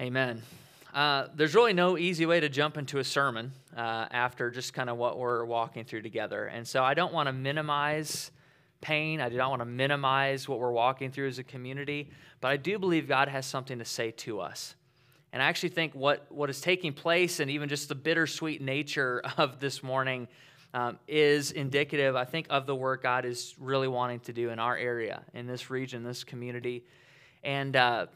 Amen. Uh, there's really no easy way to jump into a sermon uh, after just kind of what we're walking through together. And so I don't want to minimize pain. I do not want to minimize what we're walking through as a community, but I do believe God has something to say to us. And I actually think what, what is taking place and even just the bittersweet nature of this morning um, is indicative, I think, of the work God is really wanting to do in our area, in this region, this community. And uh,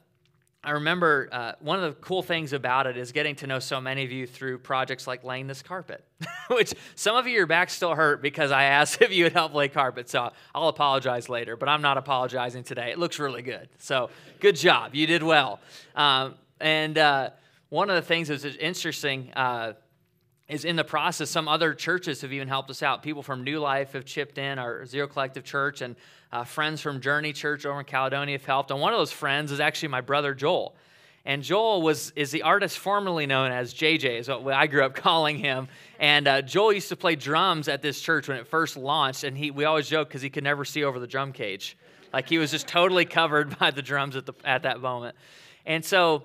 I remember uh, one of the cool things about it is getting to know so many of you through projects like laying this carpet, which some of you, your back still hurt because I asked if you would help lay carpet. So I'll apologize later, but I'm not apologizing today. It looks really good. So good job. You did well. Um, and uh, one of the things that's interesting uh, is in the process, some other churches have even helped us out. People from New Life have chipped in, our Zero Collective Church, and uh, friends from Journey Church over in Caledonia have helped. And one of those friends is actually my brother Joel. And Joel was is the artist formerly known as JJ, is what I grew up calling him. And uh, Joel used to play drums at this church when it first launched, and he we always joke because he could never see over the drum cage, like he was just totally covered by the drums at the at that moment. And so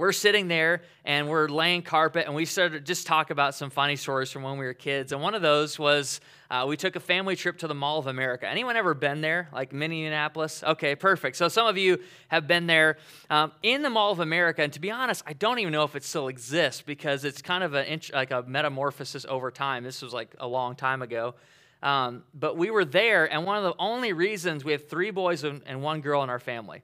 we're sitting there and we're laying carpet and we started to just talk about some funny stories from when we were kids. And one of those was uh, we took a family trip to the mall of america. Anyone ever been there? Like minneapolis? Okay perfect. So some of you have been there. Um, in the mall of america and to be honest i don't even know if it still exists because it's kind of a, like a metamorphosis over time. This was like a long time ago. Um, but we were there and one of the only reasons we have three boys and one girl in our family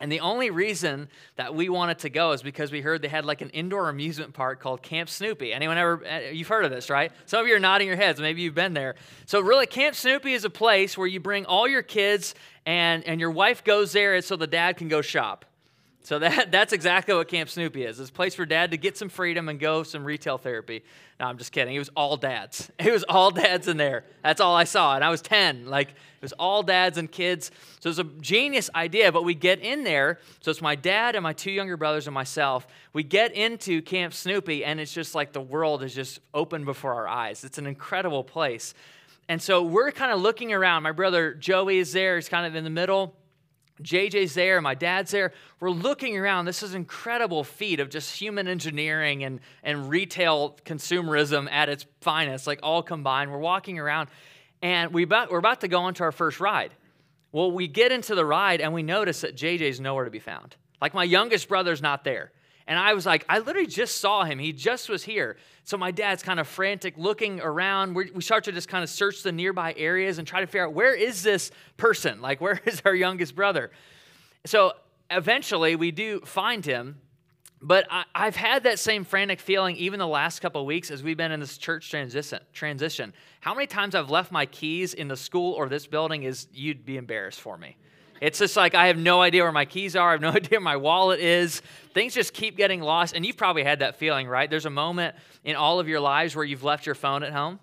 and the only reason that we wanted to go is because we heard they had like an indoor amusement park called Camp Snoopy. Anyone ever, eh, you've heard of this, right? Some of you are nodding your heads. Maybe you've been there. So, really, Camp Snoopy is a place where you bring all your kids and, and your wife goes there so the dad can go shop. So that, that's exactly what Camp Snoopy is. It's a place for dad to get some freedom and go some retail therapy. No, I'm just kidding. It was all dads. It was all dads in there. That's all I saw. And I was 10. Like, it was all dads and kids. So it's a genius idea, but we get in there. So it's my dad and my two younger brothers and myself. We get into Camp Snoopy, and it's just like the world is just open before our eyes. It's an incredible place. And so we're kind of looking around. My brother Joey is there, he's kind of in the middle. JJ's there, my dad's there. We're looking around. This is an incredible feat of just human engineering and, and retail consumerism at its finest, like all combined. We're walking around and we about, we're about to go into our first ride. Well, we get into the ride and we notice that JJ's nowhere to be found. Like my youngest brother's not there. And I was like, I literally just saw him. He just was here. So my dad's kind of frantic, looking around. we start to just kind of search the nearby areas and try to figure out where is this person? Like, where is our youngest brother? So eventually we do find him. But I, have had that same frantic feeling even the last couple weeks as we've been in this church transition. Transition. How many times I've left my keys in the school or this building is you'd be embarrassed for me. It's just like I have no idea where my keys are. I have no idea where my wallet is. Things just keep getting lost. And you've probably had that feeling, right? There's a moment in all of your lives where you've left your phone at home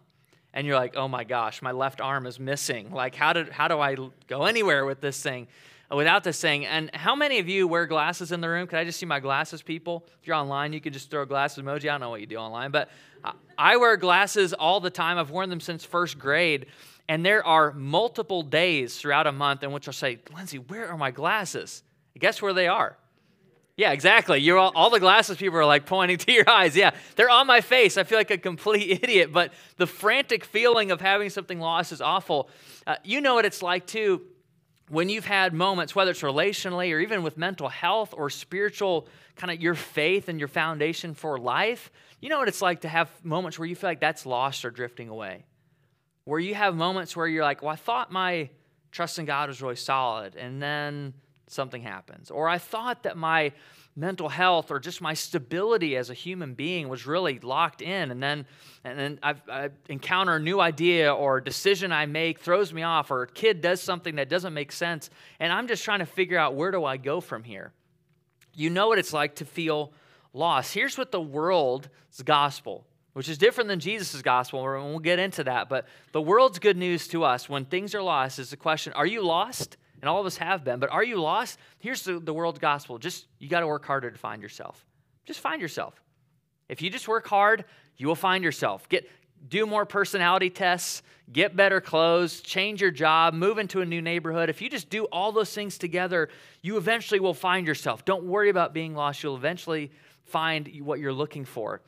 and you're like, oh my gosh, my left arm is missing. Like, how, did, how do I go anywhere with this thing? Without this thing. And how many of you wear glasses in the room? Can I just see my glasses, people? If you're online, you can just throw a glasses emoji. I don't know what you do online, but I wear glasses all the time. I've worn them since first grade. And there are multiple days throughout a month in which I'll say, Lindsay, where are my glasses? guess where they are? Yeah, exactly. You're all, all, the glasses people are like pointing to your eyes. Yeah, they're on my face. I feel like a complete idiot, but the frantic feeling of having something lost is awful. Uh, you know what it's like too when you've had moments, whether it's relationally or even with mental health or spiritual, kind of your faith and your foundation for life. You know what it's like to have moments where you feel like that's lost or drifting away where you have moments where you're like, well, I thought my trust in God was really solid, and then something happens. Or I thought that my mental health or just my stability as a human being was really locked in and then and then I've, i encounter a new idea or a decision i make throws me off or a kid does something that doesn't make sense and i'm just trying to figure out where do i go from here you know what it's like to feel lost here's what the world's gospel which is different than Jesus' gospel, and we'll get into that. But the world's good news to us when things are lost is the question are you lost? And all of us have been, but are you lost? Here's the, the world's gospel. Just, you got to work harder to find yourself. Just find yourself. If you just work hard, you will find yourself. Get, do more personality tests, get better clothes, change your job, move into a new neighborhood, if you just do all those things together, you eventually will find yourself. Don't worry about being lost. You'll eventually find what you're looking for.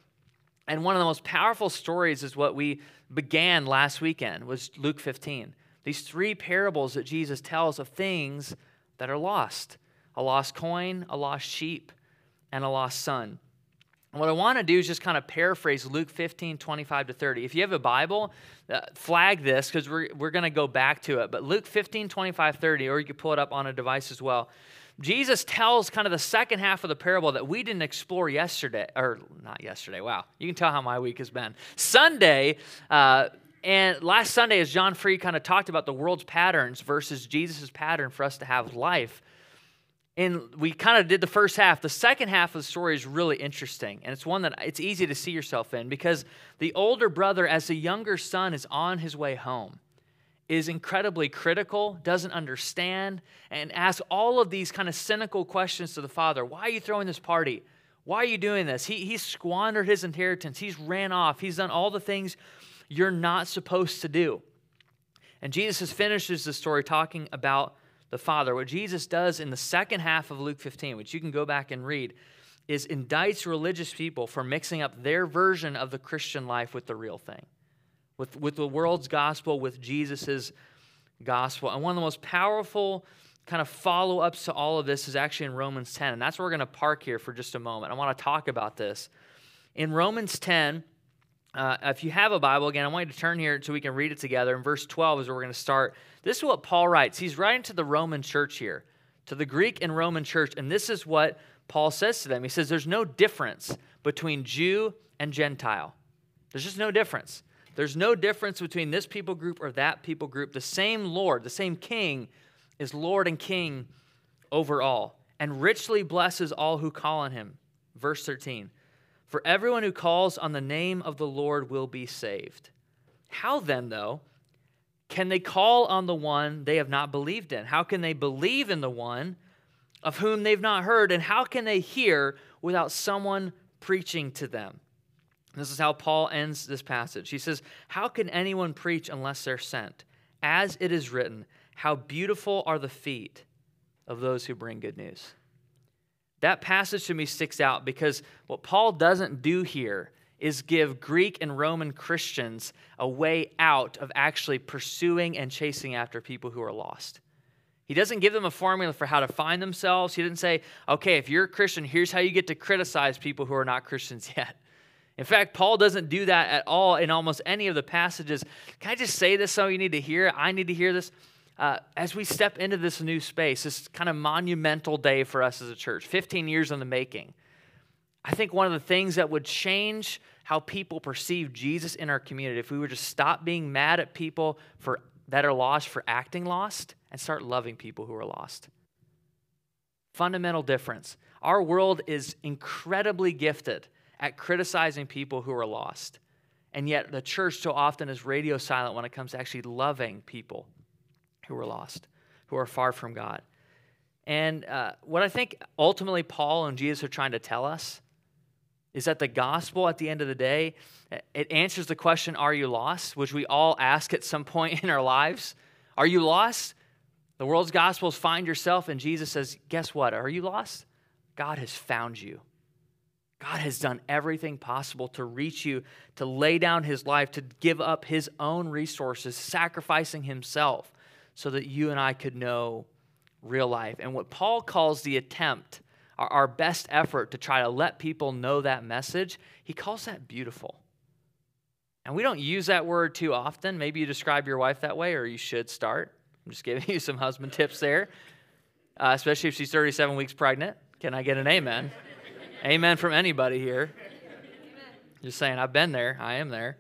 And one of the most powerful stories is what we began last weekend was Luke 15. These three parables that Jesus tells of things that are lost. A lost coin, a lost sheep, and a lost son. What I want to do is just kind of paraphrase Luke 15, 25 to 30. If you have a Bible, uh, flag this because we're, we're going to go back to it. But Luke 15, 25, 30, or you can pull it up on a device as well. Jesus tells kind of the second half of the parable that we didn't explore yesterday, or not yesterday. Wow, you can tell how my week has been. Sunday, uh, and last Sunday, as John Free kind of talked about the world's patterns versus Jesus' pattern for us to have life. And we kind of did the first half. The second half of the story is really interesting, and it's one that it's easy to see yourself in because the older brother, as the younger son, is on his way home, is incredibly critical, doesn't understand, and asks all of these kind of cynical questions to the father. Why are you throwing this party? Why are you doing this? He, he's squandered his inheritance. He's ran off. He's done all the things you're not supposed to do. And Jesus finishes the story talking about the Father. What Jesus does in the second half of Luke 15, which you can go back and read, is indicts religious people for mixing up their version of the Christian life with the real thing, with, with the world's gospel, with Jesus' gospel. And one of the most powerful kind of follow ups to all of this is actually in Romans 10. And that's where we're going to park here for just a moment. I want to talk about this. In Romans 10, uh, if you have a Bible, again, I want you to turn here so we can read it together. In verse 12 is where we're going to start. This is what Paul writes. He's writing to the Roman church here, to the Greek and Roman church. And this is what Paul says to them. He says, There's no difference between Jew and Gentile. There's just no difference. There's no difference between this people group or that people group. The same Lord, the same King, is Lord and King over all, and richly blesses all who call on him. Verse 13. For everyone who calls on the name of the Lord will be saved. How then, though, can they call on the one they have not believed in? How can they believe in the one of whom they've not heard? And how can they hear without someone preaching to them? This is how Paul ends this passage. He says, How can anyone preach unless they're sent? As it is written, How beautiful are the feet of those who bring good news. That passage to me sticks out because what Paul doesn't do here is give Greek and Roman Christians a way out of actually pursuing and chasing after people who are lost. He doesn't give them a formula for how to find themselves. He didn't say, okay, if you're a Christian, here's how you get to criticize people who are not Christians yet. In fact, Paul doesn't do that at all in almost any of the passages. Can I just say this so you need to hear? I need to hear this uh, as we step into this new space, this kind of monumental day for us as a church, 15 years in the making, I think one of the things that would change how people perceive Jesus in our community if we were to stop being mad at people for, that are lost for acting lost and start loving people who are lost. Fundamental difference. Our world is incredibly gifted at criticizing people who are lost. And yet, the church so often is radio silent when it comes to actually loving people who are lost, who are far from God. And uh, what I think ultimately Paul and Jesus are trying to tell us is that the gospel at the end of the day, it answers the question, Are you lost? which we all ask at some point in our lives. Are you lost? The world's gospel is find yourself, and Jesus says, Guess what? Are you lost? God has found you. God has done everything possible to reach you, to lay down his life, to give up his own resources, sacrificing himself so that you and I could know real life. And what Paul calls the attempt, our, best effort to try to let people know that message, he calls that beautiful. And we don't use that word too often. Maybe you describe your wife that way, or you should start. I'm just giving you some husband tips there, uh, especially if she's 37 weeks pregnant. Can I get an amen? Amen from anybody here. Just saying, I've been there. I am there.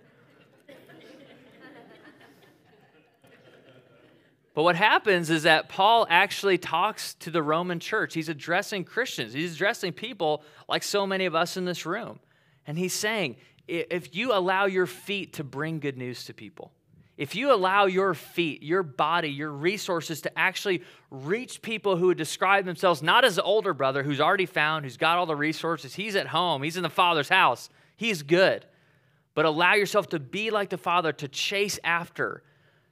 But what happens is that Paul actually talks to the Roman church. He's addressing Christians, he's addressing people like so many of us in this room. And he's saying, if you allow your feet to bring good news to people, if you allow your feet, your body, your resources to actually reach people who would describe themselves not as the older brother who's already found, who's got all the resources, he's at home, he's in the Father's house, he's good. but allow yourself to be like the Father, to chase after,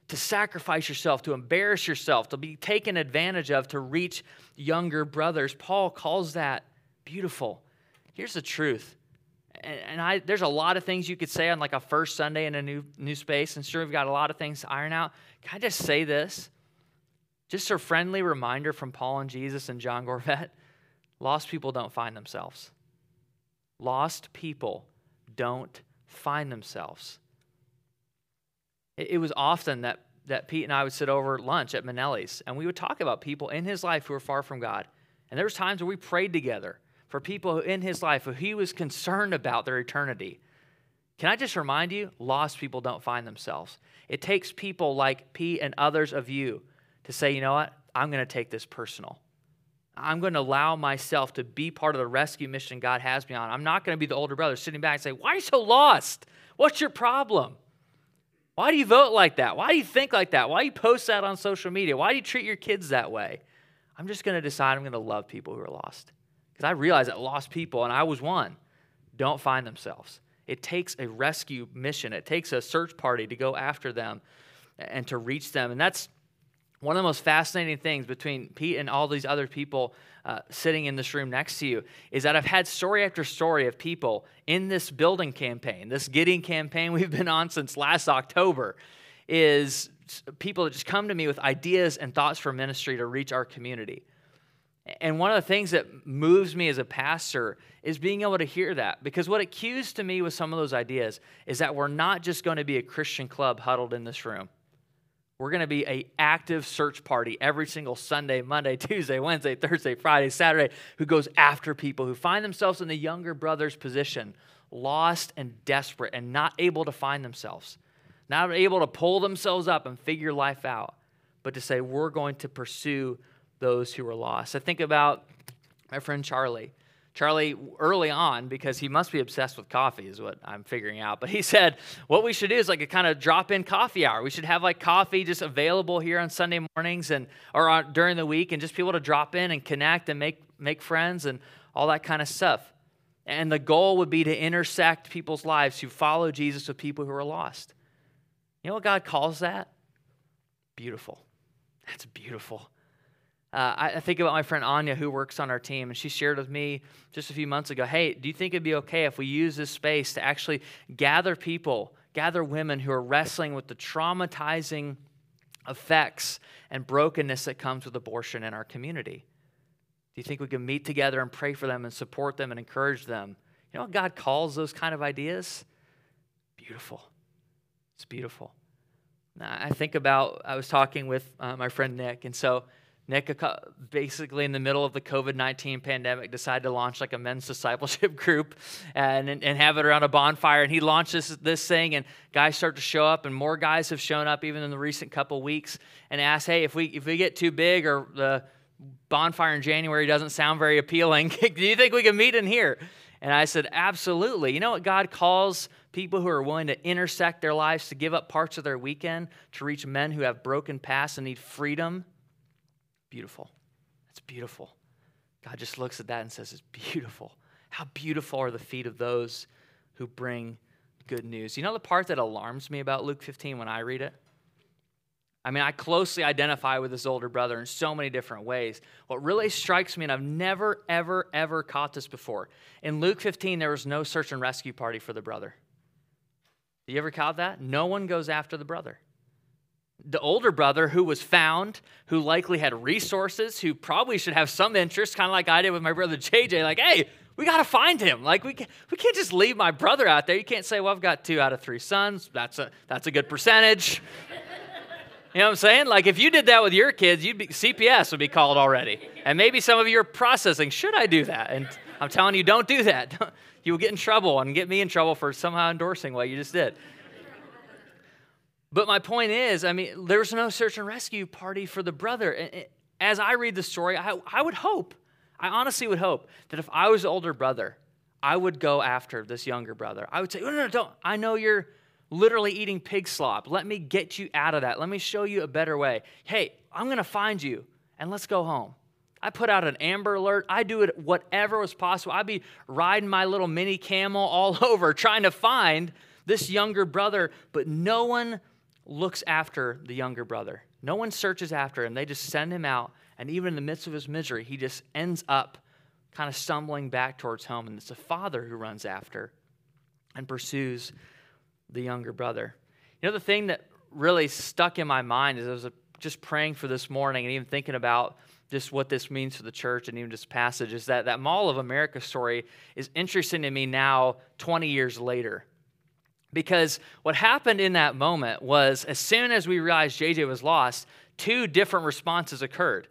to sacrifice yourself, to embarrass yourself, to be taken advantage of, to reach younger brothers. Paul calls that beautiful. Here's the truth. And I, there's a lot of things you could say on like a first Sunday in a new, new space, and sure, we've got a lot of things to iron out. Can I just say this? Just a friendly reminder from Paul and Jesus and John Gorveatte lost people don't find themselves. Lost people don't find themselves. It, it was often that, that Pete and I would sit over lunch at Manelli's, and we would talk about people in his life who were far from God. And there was times where we prayed together for people in his life who he was concerned about their eternity. Can I just remind you, lost people don't find themselves. It takes people like Pete and others of you to say, you know what, I'm going to take this personal. I'm going to allow myself to be part of the rescue mission God has me on. I'm not going to be the older brother sitting back and say, Why are you so lost? What's your problem? Why do you vote like that? Why do you think like that? Why do you post that on social media? Why do you treat your kids that way? I'm just going to decide I'm going to love people who are lost. Because I realize that lost people, and I was one, don't find themselves. It takes a rescue mission, it takes a search party to go after them and to reach them. And that's one of the most fascinating things between Pete and all these other people uh, sitting in this room next to you is that I've had story after story of people in this building campaign, this getting campaign we've been on since last October, is people that just come to me with ideas and thoughts for ministry to reach our community. And one of the things that moves me as a pastor is being able to hear that. Because what it cues to me with some of those ideas is that we're not just going to be a Christian club huddled in this room. We're going to be a active search party every single Sunday, Monday, Tuesday, Wednesday, Thursday, Friday, Saturday, who goes after people who find themselves in the younger brother's position, lost and desperate and not able to find themselves, not able to pull themselves up and figure life out, but to say, we're going to pursue those who are lost. I think about my friend Charlie. Charlie, early on, because he must be obsessed with coffee, is what I'm figuring out. But he said, what we should do is like a kind of drop in coffee hour. We should have like coffee just available here on Sunday mornings and or on, during the week, and just people to drop in and connect and make, make friends and all that kind of stuff. And the goal would be to intersect people's lives who follow Jesus with people who are lost. You know what God calls that? Beautiful. That's beautiful. Uh, I, I think about my friend Anya, who works on our team, and she shared with me just a few months ago hey, do you think it'd be okay if we use this space to actually gather people, gather women who are wrestling with the traumatizing effects and brokenness that comes with abortion in our community? Do you think we can meet together and pray for them and support them and encourage them? You know what God calls those kind of ideas? Beautiful. It's beautiful. Now, I think about, I was talking with uh, my friend Nick, and so Nick, basically in the middle of the COVID 19 pandemic, decided to launch like a men's discipleship group and, and have it around a bonfire. And he launched this, this thing, and guys start to show up, and more guys have shown up even in the recent couple weeks and asked, hey, if we, if we get too big or the bonfire in January doesn't sound very appealing, do you think we can meet in here? And I said, absolutely. You know what God calls people who are willing to intersect their lives, to give up parts of their weekend to reach men who have broken pasts and need freedom? Beautiful. That's beautiful. God just looks at that and says, It's beautiful. How beautiful are the feet of those who bring good news. You know the part that alarms me about Luke 15 when I read it? I mean, I closely identify with this older brother in so many different ways. What really strikes me, and I've never, ever, ever caught this before, in Luke 15, there was no search and rescue party for the brother. You ever caught that? No one goes after the brother the older brother who was found, who likely had resources, who probably should have some interest, kind of like I did with my brother JJ, like, hey, we got to find him. Like, we can't, we can't just leave my brother out there. You can't say, well, I've got two out of three sons. That's a, that's a good percentage. You know what I'm saying? Like, if you did that with your kids, you'd be, CPS would be called already. And maybe some of you are processing, should I do that? And I'm telling you, don't do that. you will get in trouble and get me in trouble for somehow endorsing what you just did. But my point is, I mean, there's no search and rescue party for the brother. As I read the story, I, I would hope, I honestly would hope that if I was the older brother, I would go after this younger brother. I would say, no, no, no, don't. I know you're literally eating pig slop. Let me get you out of that. Let me show you a better way. Hey, I'm going to find you and let's go home. I put out an Amber Alert. I do it whatever was possible. I'd be riding my little mini camel all over trying to find this younger brother, but no one looks after the younger brother. No one searches after him. They just send him out. And even in the midst of his misery, he just ends up kind of stumbling back towards home. And it's the father who runs after and pursues the younger brother. You know, the thing that really stuck in my mind as I was uh, just praying for this morning and even thinking about just what this means for the church and even just passage is that that Mall of America story is interesting to me now, 20 years later. Because what happened in that moment was as soon as we realized JJ was lost, two different responses occurred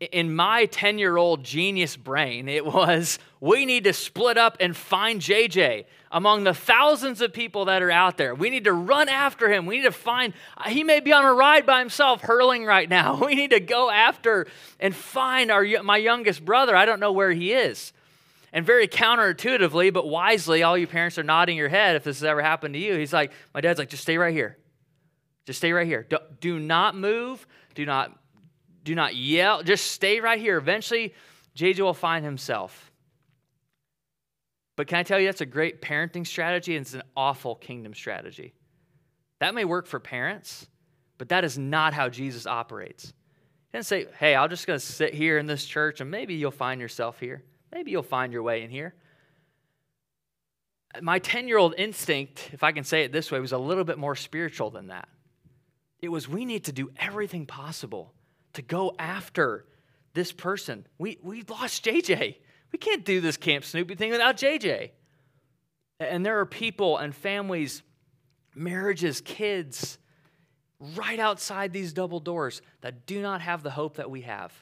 in my 10 year old genius brain, it was we need to split up and find JJ among the thousands of people that are out there. We need to run after him. We need to find, he may be on a ride by himself hurling right now. We need to go after and find our, my youngest brother. I don't know where he is. And very counterintuitively, but wisely, all you parents are nodding your head if this has ever happened to you. He's like, my dad's like, just stay right here. Just stay right here. Do, do not move. Do not do not yell. Just stay right here. Eventually, JJ will find himself. But can I tell you, that's a great parenting strategy and it's an awful kingdom strategy. That may work for parents, but that is not how Jesus operates. He doesn't say, hey, I'm just going to sit here in this church and maybe you'll find yourself here. Maybe you'll find your way in here. My 10 year old instinct, if I can say it this way, was a little bit more spiritual than that. It was we need to do everything possible to go after this person. We, we lost JJ. We can't do this Camp Snoopy thing without JJ. And there are people and families, marriages, kids, right outside these double doors that do not have the hope that we have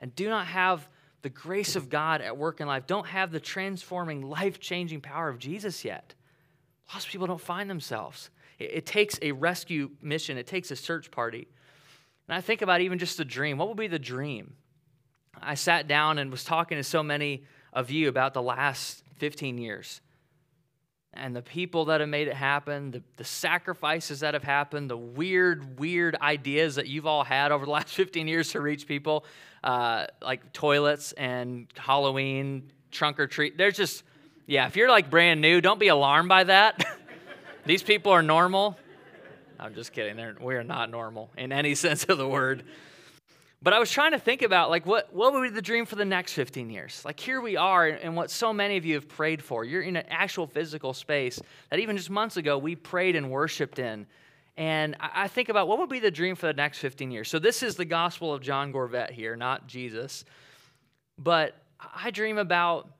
and do not have the grace of God at work in life, don't have the transforming, life changing power of Jesus yet. Lost people don't find themselves. It, it takes a rescue mission, it takes a search party. And I think about even just the dream. What would be the dream? I sat down and was talking to so many of you about the last 15 years and the people that have made it happen, the, the sacrifices that have happened, the weird, weird ideas that you've all had over the last 15 years to reach people, uh, like toilets and Halloween, trunk or treat. There's just, yeah, if you're like brand new, don't be alarmed by that. These people are normal. I'm just kidding. They're, we are not normal in any sense of the word. But I was trying to think about like what, what would be the dream for the next 15 years? Like here we are and what so many of you have prayed for. You're in an actual physical space that even just months ago we prayed and worshiped in. And I think about what would be the dream for the next 15 years. So this is the gospel of John Gorveatte here, not Jesus. But I dream about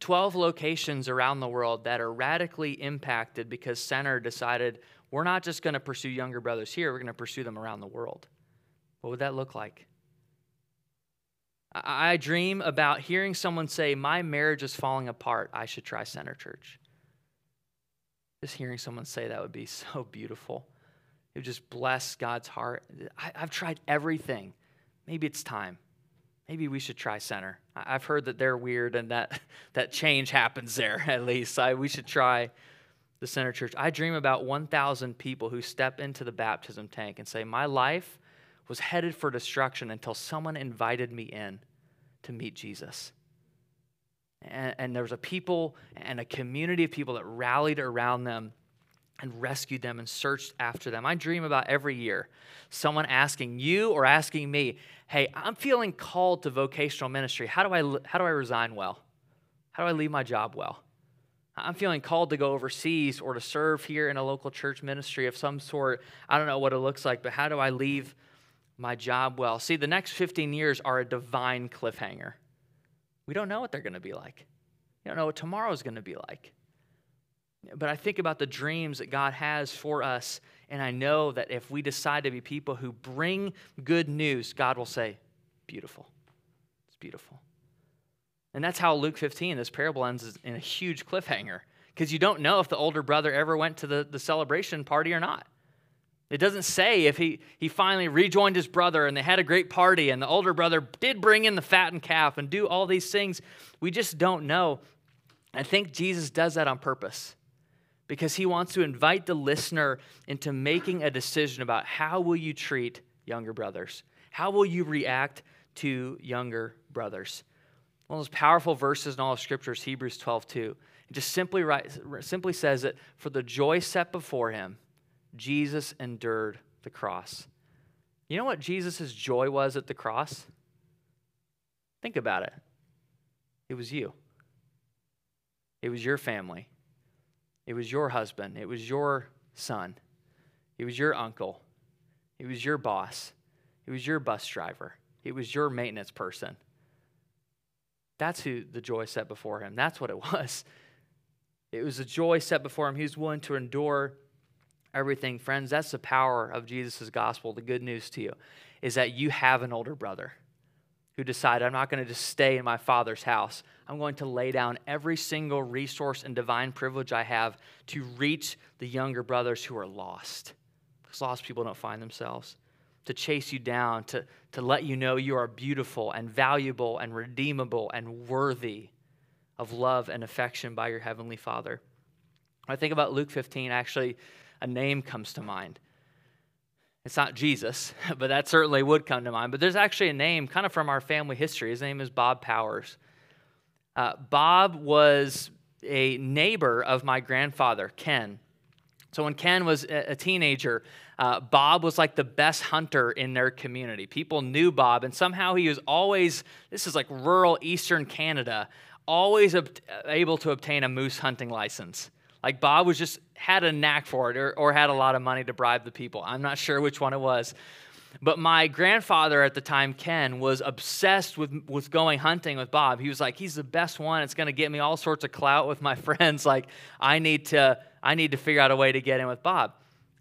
12 locations around the world that are radically impacted because Center decided we're not just going to pursue younger brothers here, we're going to pursue them around the world. What would that look like? I dream about hearing someone say, My marriage is falling apart. I should try Center Church. Just hearing someone say that would be so beautiful. It would just bless God's heart. I, have tried everything. Maybe it's time. Maybe we should try Center. I've heard that they're weird and that, that change happens there, at least. I, we should try the Center Church, I dream about 1,000 people who step into the baptism tank and say, My life was headed for destruction until someone invited me in to meet Jesus. And, and there was a people and a community of people that rallied around them and rescued them and searched after them. I dream about every year someone asking you or asking me, Hey, I'm feeling called to vocational ministry. How do I, how do I resign well? How do I leave my job well? I'm feeling called to go overseas or to serve here in a local church ministry of some sort. I don't know what it looks like, but how do I leave my job well? See, the next 15 years are a divine cliffhanger. We don't know what they're going to be like. You don't know what tomorrow is going to be like. But I think about the dreams that God has for us, and I know that if we decide to be people who bring good news, God will say, Beautiful. It's beautiful. And that's how Luke 15, this parable ends in a huge cliffhanger because you don't know if the older brother ever went to the, the celebration party or not. It doesn't say if he, he finally rejoined his brother and they had a great party and the older brother did bring in the fattened calf and do all these things. We just don't know. I think Jesus does that on purpose because he wants to invite the listener into making a decision about how will you treat younger brothers? How will you react to younger brothers? One of those powerful verses in all of Scripture is Hebrews 12 2. It just simply, writes, simply says that for the joy set before him, Jesus endured the cross. You know what Jesus' joy was at the cross? Think about it. It was you. It was your family. It was your husband. It was your son. It was your uncle. It was your boss. It was your bus driver. It was your maintenance person. That's who the joy set before him. That's what it was. It was a joy set before him. He was willing to endure everything. Friends, that's the power of Jesus' gospel. The good news to you is that you have an older brother who decided, I'm not going to just stay in my father's house. I'm going to lay down every single resource and divine privilege I have to reach the younger brothers who are lost. Because lost people don't find themselves. To chase you down, to, to let you know you are beautiful and valuable and redeemable and worthy of love and affection by your Heavenly Father. When I think about Luke 15, actually, a name comes to mind. It's not Jesus, but that certainly would come to mind. But there's actually a name kind of from our family history. His name is Bob Powers. Uh, Bob was a neighbor of my grandfather, Ken. So when Ken was a teenager, uh, Bob was like the best hunter in their community. People knew Bob, and somehow he was always, this is like rural eastern Canada, always ob- able to obtain a moose hunting license. Like Bob was just had a knack for it or, or had a lot of money to bribe the people. I'm not sure which one it was. But my grandfather at the time, Ken, was obsessed with, with going hunting with Bob. He was like, he's the best one. It's going to get me all sorts of clout with my friends. Like, I need to, I need to figure out a way to get in with Bob.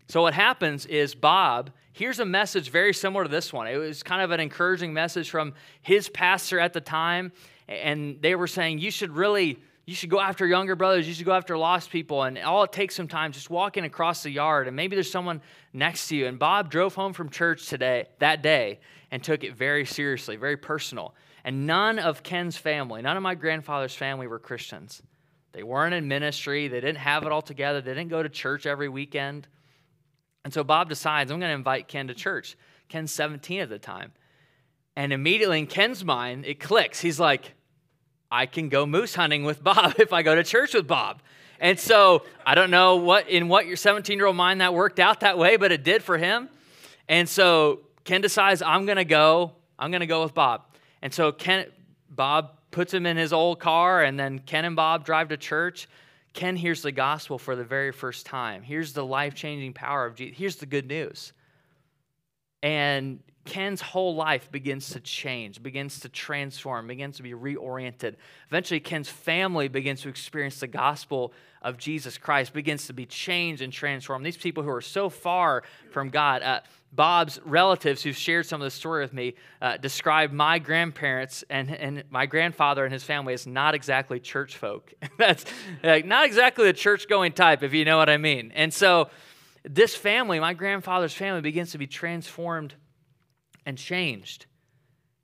So what happens is Bob here's a message very similar to this one. It was kind of an encouraging message from his pastor at the time, and they were saying you should really you should go after younger brothers. You should go after lost people. And all it takes sometimes just walking across the yard, and maybe there's someone next to you. And Bob drove home from church today, that day, and took it very seriously, very personal. And none of Ken's family, none of my grandfather's family were Christians. They weren't in ministry. They didn't have it all together. They didn't go to church every weekend. And so Bob decides, I'm going to invite Ken to church. Ken's 17 at the time. And immediately in Ken's mind, it clicks. He's like, I can go moose hunting with Bob if I go to church with Bob. And so I don't know what in what your 17 year old mind that worked out that way, but it did for him. And so Ken decides I'm gonna go. I'm gonna go with Bob. And so Ken, Bob puts him in his old car, and then Ken and Bob drive to church. Ken hears the gospel for the very first time. Here's the life changing power of Jesus. Here's the good news. And Ken's whole life begins to change, begins to transform, begins to be reoriented. Eventually, Ken's family begins to experience the gospel of Jesus Christ, begins to be changed and transformed. These people who are so far from God, uh, Bob's relatives who shared some of the story with me uh, my grandparents and, and my grandfather and his family as not exactly church folk. That's like, not exactly the church going type, if you know what I mean. And so, this family, my grandfather's family, begins to be transformed and changed.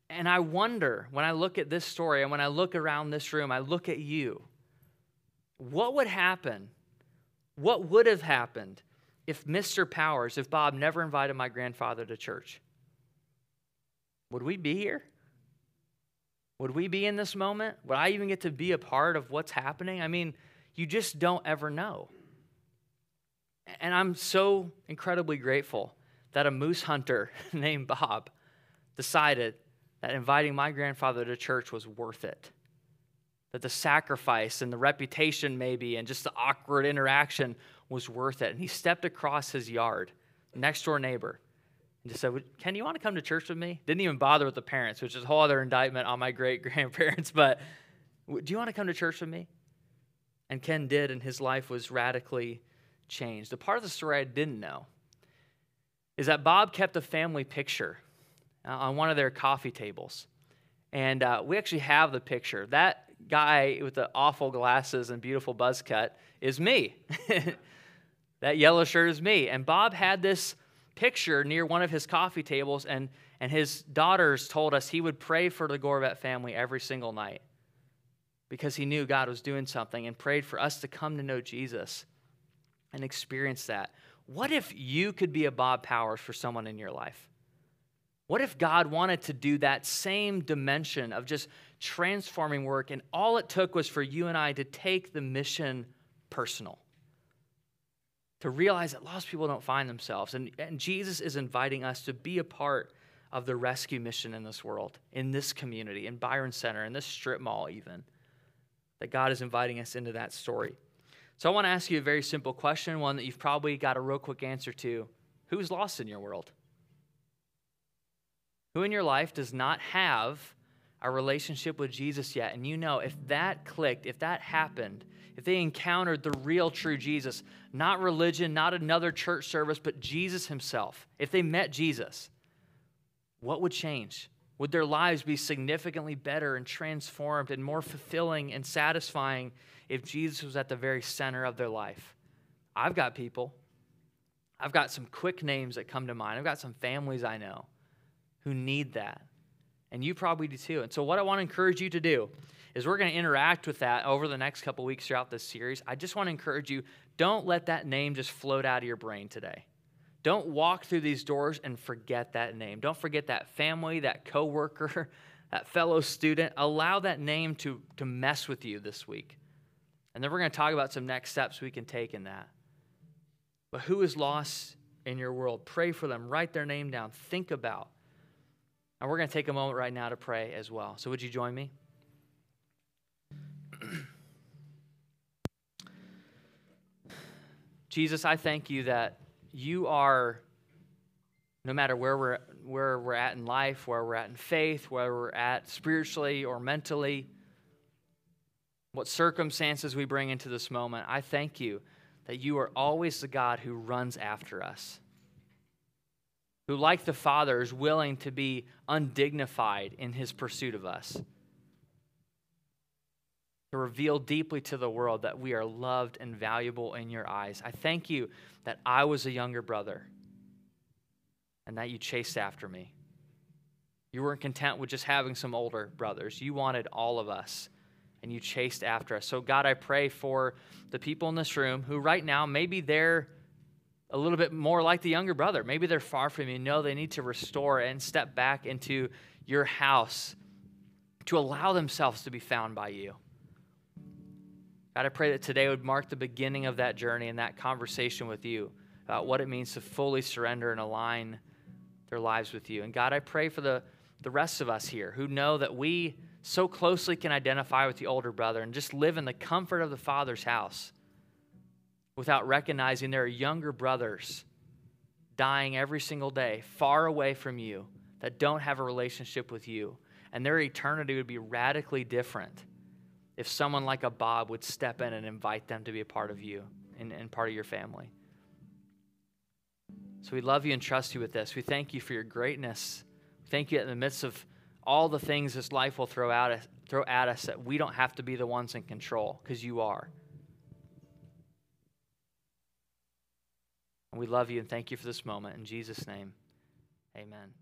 And I wonder when I look at this story and when I look around this room, I look at you. What would happen? What would have happened if Mr. Powers, if Bob never invited my grandfather to church? Would we be here? Would we be in this moment? Would I even get to be a part of what's happening? I mean, you just don't ever know. And I'm so incredibly grateful that a moose hunter named Bob decided that inviting my grandfather to church was worth it. That the sacrifice and the reputation, maybe, and just the awkward interaction was worth it. And he stepped across his yard, next door neighbor, and just said, Ken, you want to come to church with me? Didn't even bother with the parents, which is a whole other indictment on my great grandparents. But do you want to come to church with me? And Ken did, and his life was radically changed. The part of the story I didn't know is that Bob kept a family picture uh, on one of their coffee tables. And uh, we actually have the picture. That guy with the awful glasses and beautiful buzz cut is me. that yellow shirt is me. And Bob had this picture near one of his coffee tables, and, and his daughters told us he would pray for the Gorveatte family every single night because he knew God was doing something and prayed for us to come to know Jesus and experience that. What if you could be a Bob Powers for someone in your life? What if God wanted to do that same dimension of just transforming work, and all it took was for you and I to take the mission personal? To realize that lost people don't find themselves. And, and Jesus is inviting us to be a part of the rescue mission in this world, in this community, in Byron Center, in this strip mall, even. That God is inviting us into that story. So I want to ask you a very simple question, one that you've probably got a real quick answer to. Who's lost in your world? Who in your life does not have a relationship with Jesus yet? And you know, if that clicked, if that happened, if they encountered the real true Jesus, not religion, not another church service, but Jesus himself, if they met Jesus, what would change? Would their lives be significantly better and transformed and more fulfilling and satisfying if Jesus was at the very center of their life? I've got people. I've got some quick names that come to mind. I've got some families I know who need that. And you probably do too. And so, what I want to encourage you to do is we're going to interact with that over the next couple weeks throughout this series. I just want to encourage you don't let that name just float out of your brain today. Don't walk through these doors and forget that name. Don't forget that family, that coworker, that fellow student. Allow that name to, to mess with you this week. And then we're going to talk about some next steps we can take in that. But who is lost in your world? Pray for them. Write their name down. Think about. And we're going to take a moment right now to pray as well. So would you join me? Jesus, I thank you that you are, no matter where we're, where we're at in life, where we're at in faith, where we're at spiritually or mentally, what circumstances we bring into this moment, I thank you that you are always the God who runs after us, who, like the Father, is willing to be undignified in his pursuit of us to reveal deeply to the world that we are loved and valuable in your eyes. I thank you that I was a younger brother and that you chased after me. You weren't content with just having some older brothers, you wanted all of us. And you chased after us. So, God, I pray for the people in this room who, right now, maybe they're a little bit more like the younger brother. Maybe they're far from you. Know they need to restore and step back into your house to allow themselves to be found by you. God, I pray that today would mark the beginning of that journey and that conversation with you about what it means to fully surrender and align their lives with you. And God, I pray for the, the rest of us here who know that we so closely can identify with the older brother and just live in the comfort of the Father's house without recognizing there are younger brothers dying every single day far away from you that don't have a relationship with you. And their eternity would be radically different if someone like a Bob would step in and invite them to be a part of you and, and part of your family. So we love you and trust you with this. We thank you for your greatness. Thank you in the midst of all the things this life will throw, out, throw at us that we don't have to be the ones in control because you are. And we love you and thank you for this moment. In Jesus' name, amen.